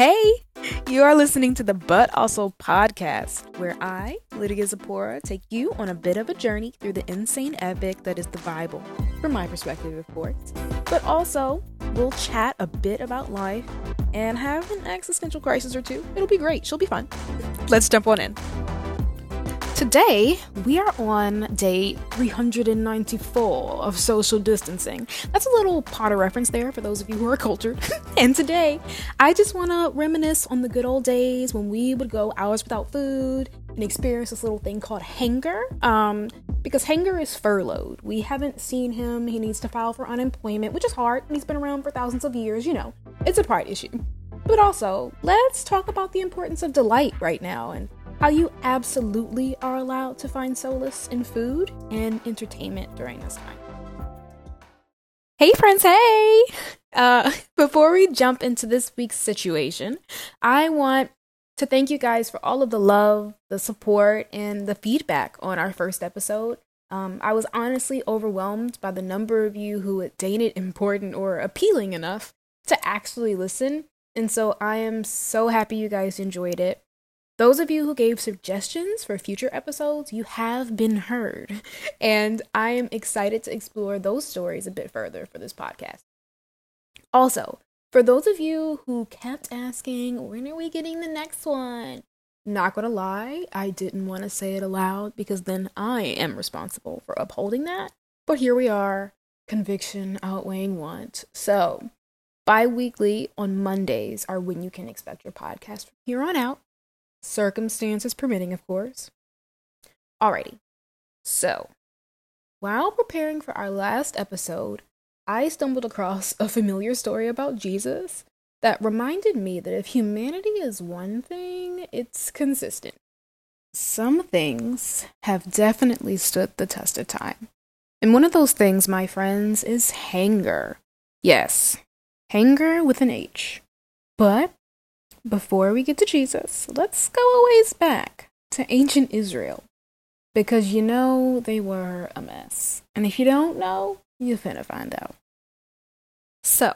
Hey, you are listening to the But Also podcast, where I, Lydia Zapora, take you on a bit of a journey through the insane epic that is the Bible, from my perspective, of course. But also, we'll chat a bit about life and have an existential crisis or two. It'll be great. She'll be fun. Let's jump on in. Today, we are on day 394 of social distancing. That's a little Potter reference there for those of you who are cultured. and today, I just want to reminisce on the good old days when we would go hours without food and experience this little thing called Hanger. Um, because Hanger is furloughed. We haven't seen him. He needs to file for unemployment, which is hard, he's been around for thousands of years. You know, it's a pride issue. But also, let's talk about the importance of delight right now and how you absolutely are allowed to find solace in food and entertainment during this time. Hey, friends, hey! Uh, before we jump into this week's situation, I want to thank you guys for all of the love, the support, and the feedback on our first episode. Um, I was honestly overwhelmed by the number of you who deemed it important or appealing enough to actually listen. And so I am so happy you guys enjoyed it. Those of you who gave suggestions for future episodes, you have been heard. And I am excited to explore those stories a bit further for this podcast. Also, for those of you who kept asking, when are we getting the next one? Not gonna lie, I didn't want to say it aloud because then I am responsible for upholding that. But here we are, conviction outweighing want. So, bi weekly on Mondays are when you can expect your podcast from here on out circumstances permitting, of course. Alrighty, so while preparing for our last episode, I stumbled across a familiar story about Jesus that reminded me that if humanity is one thing, it's consistent. Some things have definitely stood the test of time. And one of those things, my friends, is hanger. Yes, hanger with an H. But before we get to Jesus, let's go a ways back to ancient Israel. Because you know they were a mess. And if you don't know, you're finna find out. So,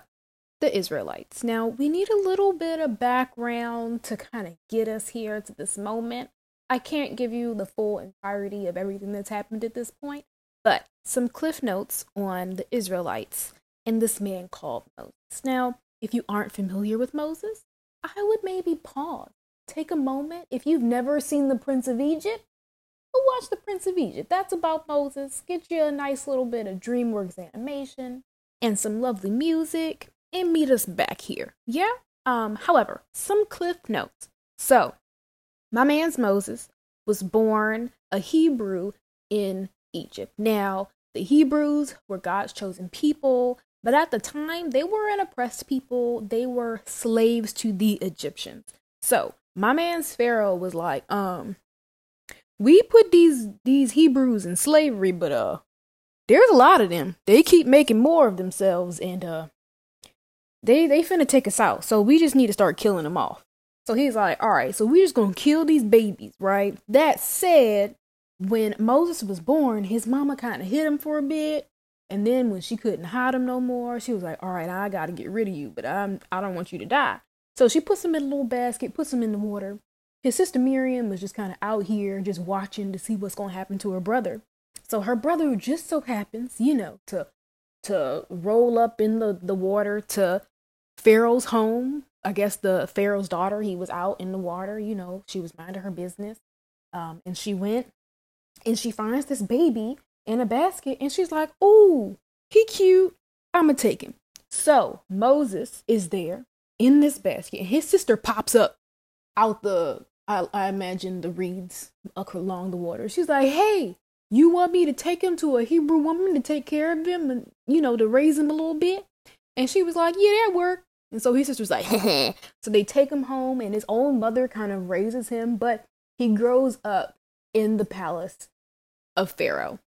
the Israelites. Now, we need a little bit of background to kind of get us here to this moment. I can't give you the full entirety of everything that's happened at this point, but some cliff notes on the Israelites and this man called Moses. Now, if you aren't familiar with Moses, I would maybe pause. Take a moment. If you've never seen The Prince of Egypt, go watch The Prince of Egypt. That's about Moses. Get you a nice little bit of DreamWorks animation and some lovely music and meet us back here. Yeah? Um, however, some cliff notes. So, my man's Moses was born a Hebrew in Egypt. Now, the Hebrews were God's chosen people. But at the time, they were an oppressed people. They were slaves to the Egyptians. So my man's Pharaoh was like, um, we put these these Hebrews in slavery, but uh, there's a lot of them. They keep making more of themselves, and uh, they they finna take us out. So we just need to start killing them off. So he's like, all right, so we're just gonna kill these babies, right? That said, when Moses was born, his mama kind of hit him for a bit, and then when she couldn't hide him no more, she was like, "All right, I got to get rid of you, but I'm I don't want you to die." So she puts him in a little basket, puts him in the water. His sister Miriam was just kind of out here, just watching to see what's going to happen to her brother. So her brother just so happens, you know, to to roll up in the the water to Pharaoh's home. I guess the Pharaoh's daughter. He was out in the water, you know, she was minding her business, um, and she went and she finds this baby in a basket and she's like, "Oh, he cute. I'm going to take him." So, Moses is there in this basket and his sister pops up out the I, I imagine the reeds along the water. She's like, "Hey, you want me to take him to a Hebrew woman to take care of him and you know to raise him a little bit?" And she was like, "Yeah, that worked." And so his sister's like, so they take him home, and his own mother kind of raises him, but he grows up in the palace of Pharaoh.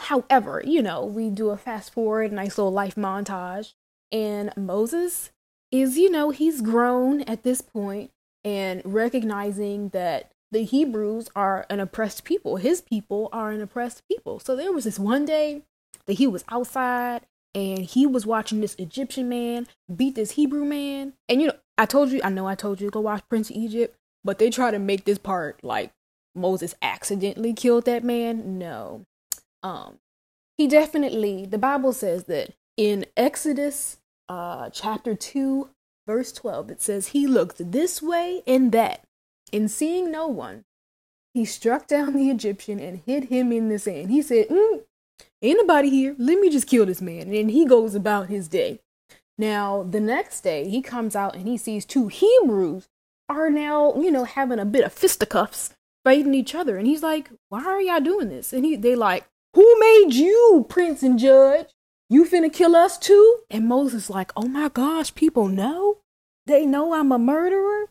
However, you know, we do a fast forward, nice little life montage, and Moses is, you know, he's grown at this point and recognizing that the Hebrews are an oppressed people. His people are an oppressed people. So there was this one day that he was outside and he was watching this Egyptian man beat this Hebrew man. And you know, I told you, I know I told you to go watch Prince of Egypt, but they try to make this part like Moses accidentally killed that man. No. Um he definitely the Bible says that in Exodus uh chapter 2 verse 12 it says he looked this way and that and seeing no one he struck down the Egyptian and hid him in the sand. He said, mm, Ain't nobody here. Let me just kill this man. And he goes about his day. Now, the next day, he comes out and he sees two Hebrews are now, you know, having a bit of fisticuffs fighting each other. And he's like, Why are y'all doing this? And he they like, Who made you, prince and judge? You finna kill us too? And Moses like, Oh my gosh, people know? They know I'm a murderer?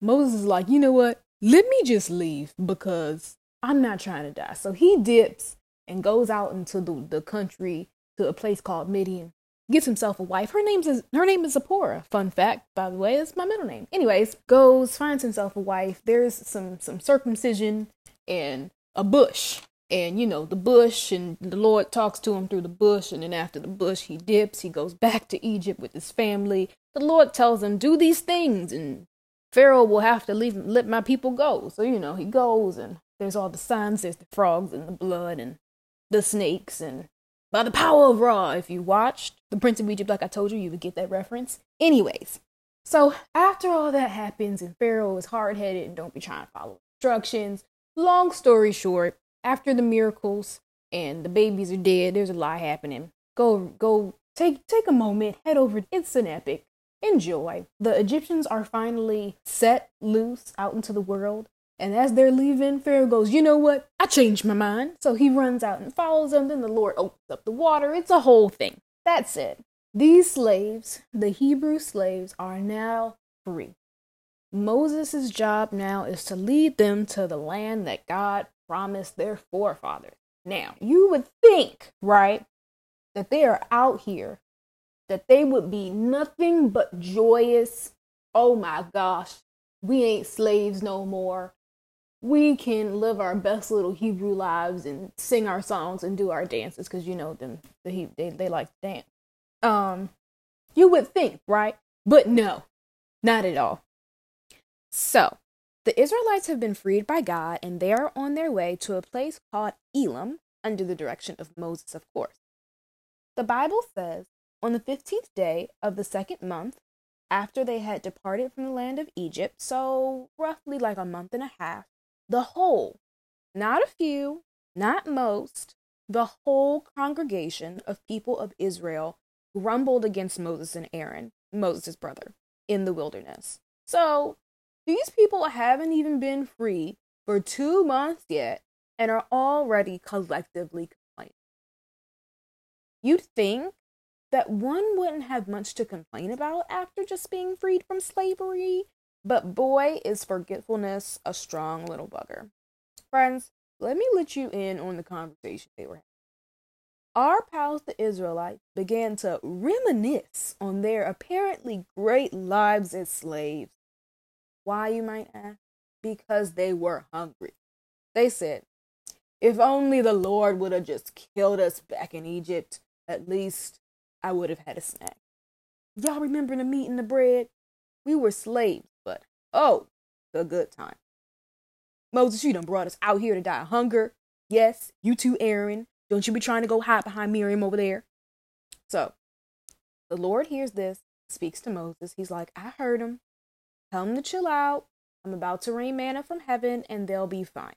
Moses is like, you know what? Let me just leave because I'm not trying to die. So he dips and goes out into the, the country to a place called Midian. Gets himself a wife. Her name's is her name is Zipporah. Fun fact, by the way, it's my middle name. Anyways, goes finds himself a wife. There's some some circumcision and a bush, and you know the bush, and the Lord talks to him through the bush, and then after the bush, he dips. He goes back to Egypt with his family. The Lord tells him do these things, and Pharaoh will have to leave let my people go. So you know he goes, and there's all the signs. There's the frogs and the blood and the snakes and by the power of Ra. If you watched The Prince of Egypt, like I told you, you would get that reference. Anyways, so after all that happens and Pharaoh is hard headed and don't be trying to follow instructions, long story short, after the miracles and the babies are dead, there's a lot happening. Go, go, take take a moment, head over. It's an epic. Enjoy. The Egyptians are finally set loose out into the world. And as they're leaving, Pharaoh goes, You know what? I changed my mind. So he runs out and follows them. Then the Lord opens up the water. It's a whole thing. That's it. These slaves, the Hebrew slaves, are now free. Moses' job now is to lead them to the land that God promised their forefathers. Now, you would think, right, that they are out here, that they would be nothing but joyous. Oh my gosh, we ain't slaves no more we can live our best little Hebrew lives and sing our songs and do our dances because you know them the they they like to dance. Um, you would think, right? But no, not at all. So the Israelites have been freed by God and they are on their way to a place called Elim under the direction of Moses, of course. The Bible says on the 15th day of the second month, after they had departed from the land of Egypt, so roughly like a month and a half, the whole, not a few, not most, the whole congregation of people of Israel grumbled against Moses and Aaron, Moses' brother, in the wilderness. So these people haven't even been free for two months yet and are already collectively complaining. You'd think that one wouldn't have much to complain about after just being freed from slavery but boy, is forgetfulness a strong little bugger. Friends, let me let you in on the conversation they were having. Our pals, the Israelites, began to reminisce on their apparently great lives as slaves. Why, you might ask? Because they were hungry. They said, if only the Lord would have just killed us back in Egypt, at least I would have had a snack. Y'all remember the meat and the bread? We were slaves but Oh, the good time. Moses, you done brought us out here to die of hunger. Yes, you too, Aaron. Don't you be trying to go hide behind Miriam over there. So, the Lord hears this, speaks to Moses. He's like, I heard him. Him to chill out. I'm about to rain manna from heaven, and they'll be fine.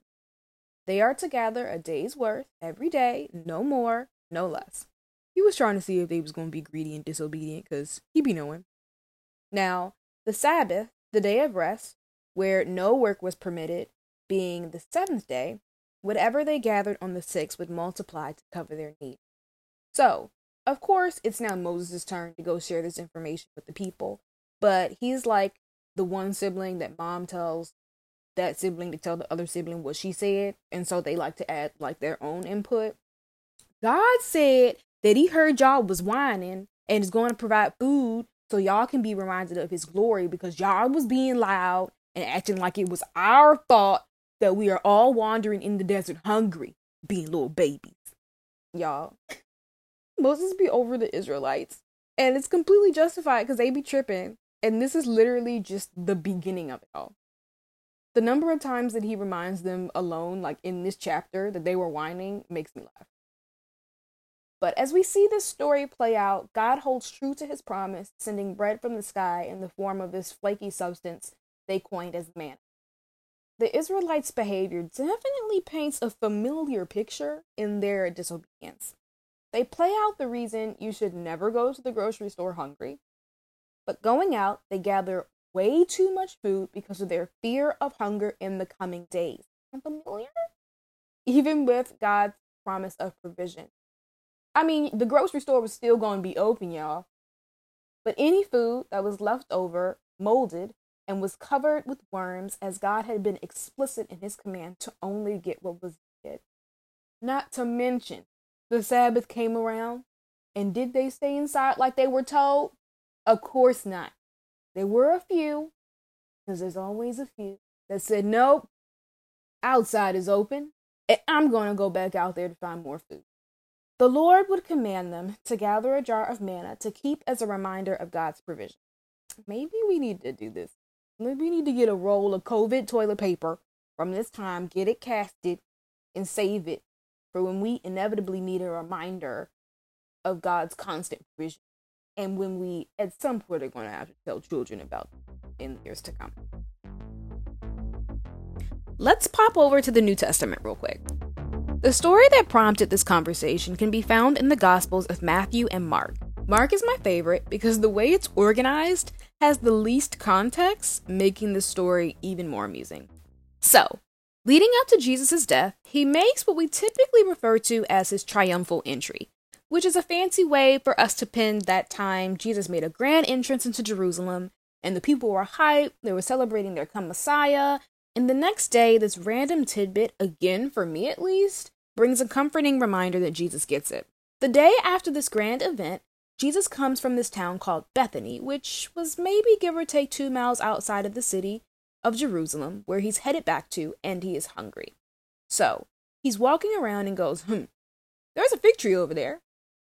They are to gather a day's worth every day, no more, no less. He was trying to see if they was going to be greedy and disobedient, because he be knowing. Now, the Sabbath the day of rest, where no work was permitted, being the seventh day, whatever they gathered on the sixth would multiply to cover their need. So, of course, it's now Moses' turn to go share this information with the people, but he's like the one sibling that mom tells that sibling to tell the other sibling what she said, and so they like to add like their own input. God said that he heard y'all was whining and is going to provide food so y'all can be reminded of his glory because y'all was being loud and acting like it was our fault that we are all wandering in the desert hungry, being little babies. Y'all, Moses be over the Israelites. And it's completely justified because they be tripping. And this is literally just the beginning of it all. The number of times that he reminds them alone, like in this chapter, that they were whining, makes me laugh. But as we see this story play out, God holds true to his promise, sending bread from the sky in the form of this flaky substance they coined as manna. The Israelites' behavior definitely paints a familiar picture in their disobedience. They play out the reason you should never go to the grocery store hungry, but going out, they gather way too much food because of their fear of hunger in the coming days. Familiar? Even with God's promise of provision. I mean, the grocery store was still going to be open, y'all. But any food that was left over, molded, and was covered with worms, as God had been explicit in his command to only get what was needed. Not to mention, the Sabbath came around, and did they stay inside like they were told? Of course not. There were a few, because there's always a few, that said, nope, outside is open, and I'm going to go back out there to find more food. The Lord would command them to gather a jar of manna to keep as a reminder of God's provision. Maybe we need to do this. Maybe we need to get a roll of COVID toilet paper from this time, get it casted, and save it for when we inevitably need a reminder of God's constant provision. And when we, at some point, are going to have to tell children about in years to come. Let's pop over to the New Testament real quick. The story that prompted this conversation can be found in the Gospels of Matthew and Mark. Mark is my favorite because the way it's organized has the least context, making the story even more amusing. So, leading up to Jesus' death, he makes what we typically refer to as his triumphal entry, which is a fancy way for us to pin that time Jesus made a grand entrance into Jerusalem and the people were hyped, they were celebrating their come Messiah, and the next day, this random tidbit, again for me at least, brings a comforting reminder that Jesus gets it. The day after this grand event, Jesus comes from this town called Bethany, which was maybe give or take two miles outside of the city of Jerusalem, where he's headed back to, and he is hungry. So, he's walking around and goes, Hmm, there's a fig tree over there.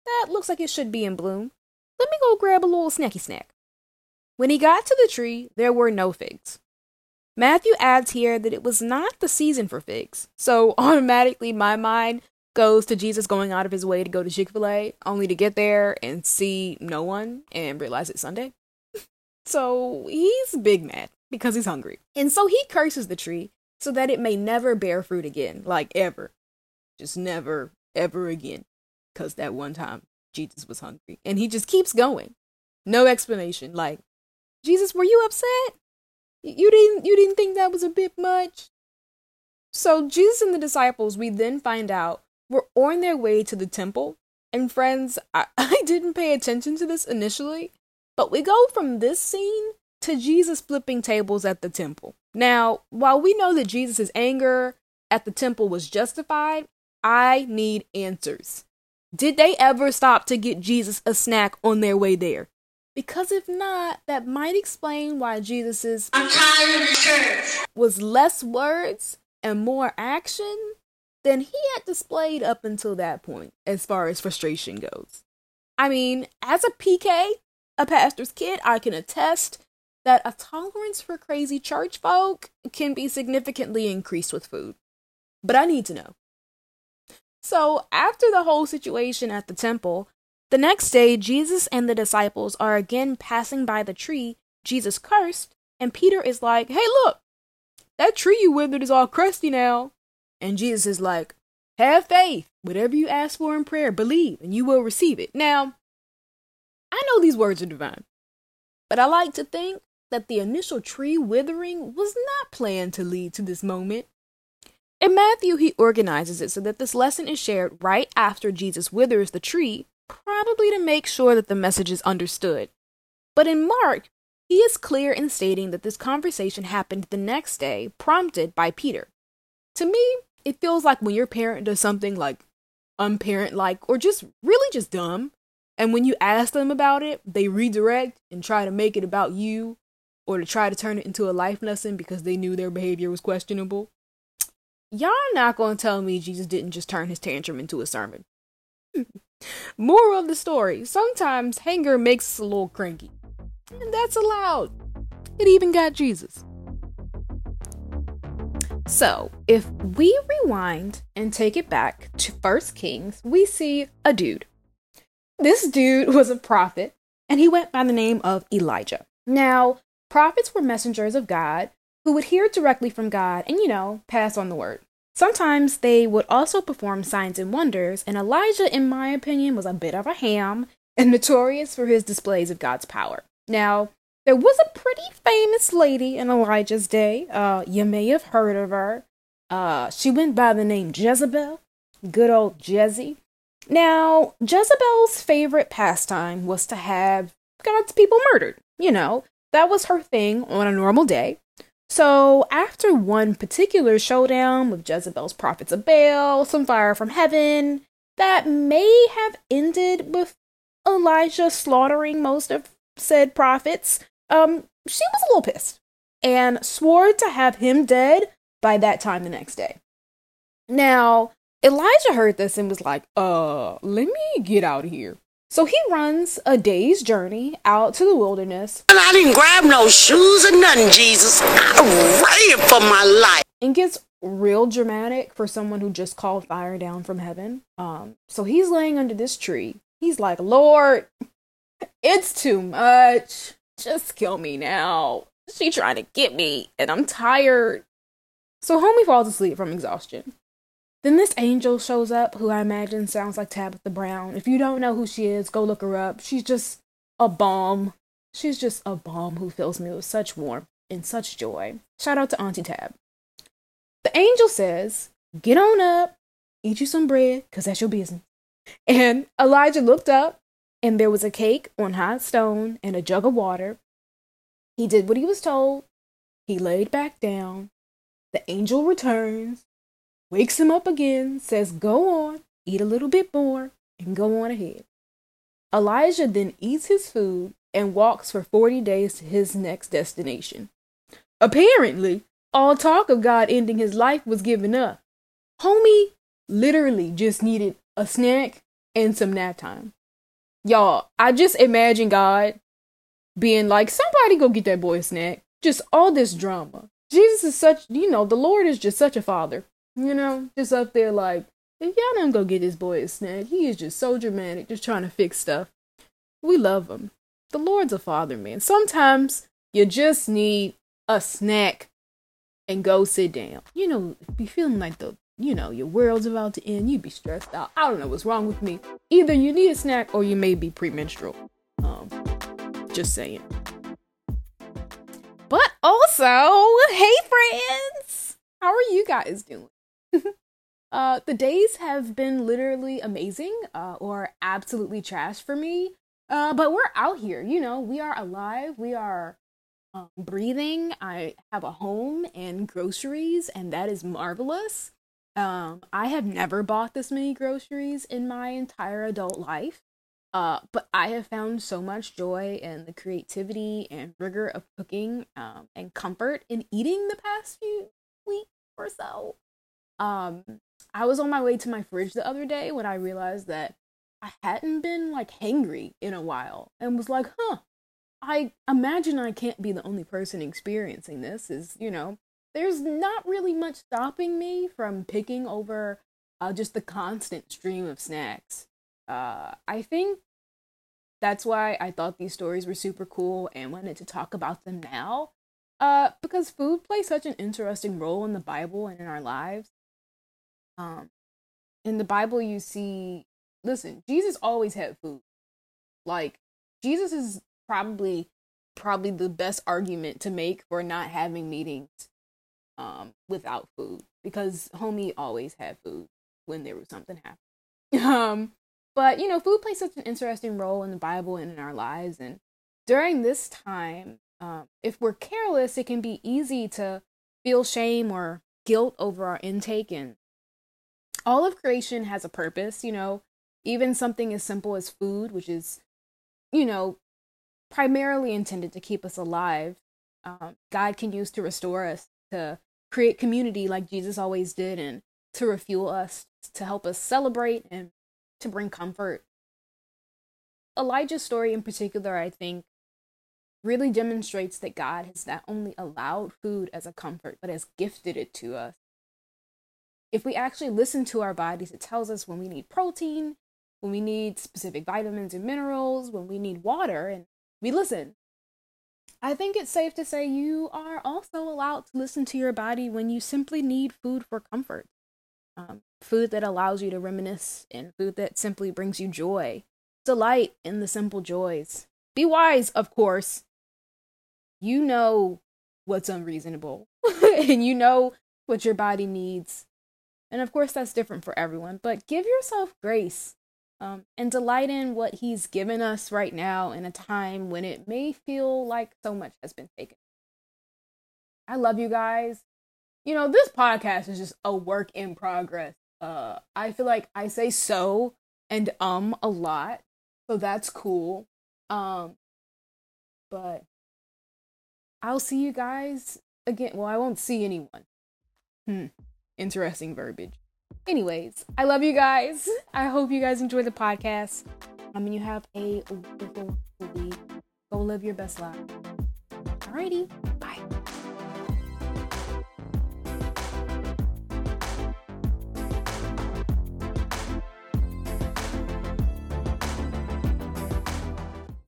That looks like it should be in bloom. Let me go grab a little snacky snack. When he got to the tree, there were no figs. Matthew adds here that it was not the season for figs. So automatically my mind goes to Jesus going out of his way to go to Chick fil A, only to get there and see no one and realize it's Sunday. so he's big mad because he's hungry. And so he curses the tree so that it may never bear fruit again, like ever. Just never, ever again. Because that one time Jesus was hungry. And he just keeps going. No explanation. Like, Jesus, were you upset? You didn't you didn't think that was a bit much? So Jesus and the disciples, we then find out, were on their way to the temple. And friends, I, I didn't pay attention to this initially, but we go from this scene to Jesus flipping tables at the temple. Now, while we know that Jesus' anger at the temple was justified, I need answers. Did they ever stop to get Jesus a snack on their way there? Because if not, that might explain why Jesus's was less words and more action than he had displayed up until that point, as far as frustration goes. I mean, as a PK, a pastor's kid, I can attest that a tolerance for crazy church folk can be significantly increased with food. But I need to know. So, after the whole situation at the temple, the next day, Jesus and the disciples are again passing by the tree Jesus cursed, and Peter is like, Hey, look, that tree you withered is all crusty now. And Jesus is like, Have faith. Whatever you ask for in prayer, believe, and you will receive it. Now, I know these words are divine, but I like to think that the initial tree withering was not planned to lead to this moment. In Matthew, he organizes it so that this lesson is shared right after Jesus withers the tree probably to make sure that the message is understood. But in Mark, he is clear in stating that this conversation happened the next day, prompted by Peter. To me, it feels like when your parent does something like unparent like or just really just dumb, and when you ask them about it, they redirect and try to make it about you or to try to turn it into a life lesson because they knew their behavior was questionable. Y'all not gonna tell me Jesus didn't just turn his tantrum into a sermon. Moral of the story sometimes anger makes us a little cranky. And that's allowed. It even got Jesus. So, if we rewind and take it back to First Kings, we see a dude. This dude was a prophet, and he went by the name of Elijah. Now, prophets were messengers of God who would hear directly from God and, you know, pass on the word. Sometimes they would also perform signs and wonders, and Elijah, in my opinion, was a bit of a ham and notorious for his displays of God's power. Now, there was a pretty famous lady in Elijah's day. Uh, you may have heard of her. Uh, she went by the name Jezebel. Good old Jezzy. Now, Jezebel's favorite pastime was to have God's people murdered. You know, that was her thing on a normal day. So, after one particular showdown with Jezebel's prophets of Baal, some fire from heaven, that may have ended with Elijah slaughtering most of said prophets, um, she was a little pissed and swore to have him dead by that time the next day. Now, Elijah heard this and was like, uh, let me get out of here. So he runs a day's journey out to the wilderness. And I didn't grab no shoes or nothing, Jesus. I ran for my life. And gets real dramatic for someone who just called fire down from heaven. Um, so he's laying under this tree. He's like, Lord, it's too much. Just kill me now. She trying to get me, and I'm tired. So homie falls asleep from exhaustion. Then this angel shows up, who I imagine sounds like Tabitha Brown. If you don't know who she is, go look her up. She's just a bomb. She's just a bomb who fills me with such warmth and such joy. Shout out to Auntie Tab. The angel says, Get on up, eat you some bread, because that's your business. And Elijah looked up and there was a cake on hot stone and a jug of water. He did what he was told. He laid back down. The angel returns, wakes him up again, says, Go on, eat a little bit more, and go on ahead. Elijah then eats his food and walks for 40 days to his next destination. Apparently, all talk of God ending his life was given up. Homie literally just needed a snack and some nap time. Y'all, I just imagine God being like, somebody go get that boy a snack. Just all this drama. Jesus is such, you know, the Lord is just such a father. You know, just up there like, if y'all don't go get this boy a snack, he is just so dramatic, just trying to fix stuff. We love him. The Lord's a father, man. Sometimes you just need a snack and go sit down. You know, be feeling like the you know, your world's about to end, you'd be stressed out. I don't know what's wrong with me. Either you need a snack or you may be premenstrual. Um, just saying. But also, hey friends! How are you guys doing? uh, the days have been literally amazing, uh, or absolutely trash for me. Uh, but we're out here, you know, we are alive, we are um, breathing. I have a home and groceries, and that is marvelous. Um, I have never bought this many groceries in my entire adult life. Uh, but I have found so much joy in the creativity and rigor of cooking um, and comfort in eating the past few weeks or so. Um, I was on my way to my fridge the other day when I realized that I hadn't been like hangry in a while and was like, huh, I imagine I can't be the only person experiencing this. Is, you know, there's not really much stopping me from picking over uh, just the constant stream of snacks. Uh, I think that's why I thought these stories were super cool and wanted to talk about them now. Uh, because food plays such an interesting role in the Bible and in our lives. Um, in the Bible, you see, listen, Jesus always had food. Like, Jesus is probably probably the best argument to make for not having meetings um, without food because homie always had food when there was something happening. Um, but you know, food plays such an interesting role in the Bible and in our lives. And during this time, um, if we're careless, it can be easy to feel shame or guilt over our intake. And all of creation has a purpose. You know, even something as simple as food, which is, you know, primarily intended to keep us alive. Um, God can use to restore us, to create community like Jesus always did and to refuel us, to help us celebrate and to bring comfort. Elijah's story in particular, I think, really demonstrates that God has not only allowed food as a comfort, but has gifted it to us. If we actually listen to our bodies, it tells us when we need protein, when we need specific vitamins and minerals, when we need water, and we listen. I think it's safe to say you are also allowed to listen to your body when you simply need food for comfort. Um, food that allows you to reminisce, and food that simply brings you joy, delight in the simple joys. Be wise, of course. You know what's unreasonable, and you know what your body needs. And of course, that's different for everyone, but give yourself grace um, and delight in what He's given us right now in a time when it may feel like so much has been taken. I love you guys. You know, this podcast is just a work in progress. Uh, I feel like I say so and um a lot, so that's cool. Um, but I'll see you guys again. Well, I won't see anyone. Hmm. Interesting verbiage. Anyways, I love you guys. I hope you guys enjoy the podcast. Um, I mean, you have a wonderful week. Go live your best life. Alrighty.